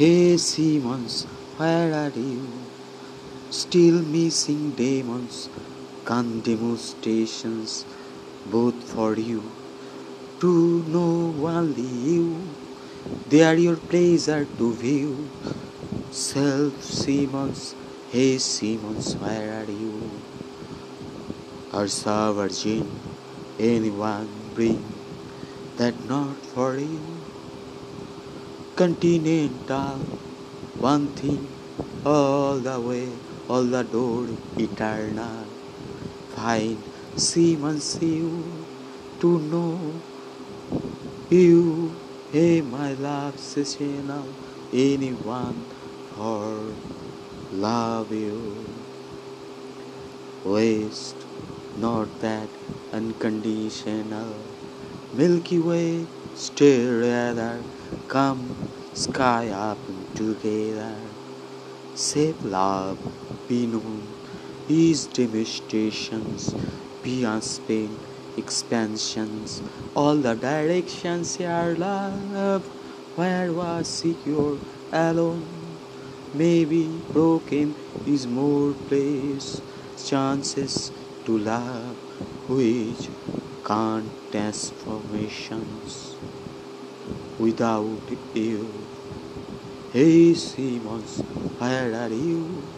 Hey Simmons, where are you? Still missing demons, gun demonstrations, both for you. To know only you, they are your pleasure to view. Self Simmons, hey Simmons, where are you? Ursa Virgin, anyone bring that not for you? Continental, one thing, all the way, all the door, eternal. Find Simmons you to know you, hey my love, sensational, anyone for love you. Waste, not that unconditional. Milky Way, stay rather, come sky up together. Save love, be known. These demonstrations, be unspent expansions, all the directions your love, where was secure alone. Maybe broken is more place, chances to love, which can't transformations. Without you. Hey Simmons, where are you?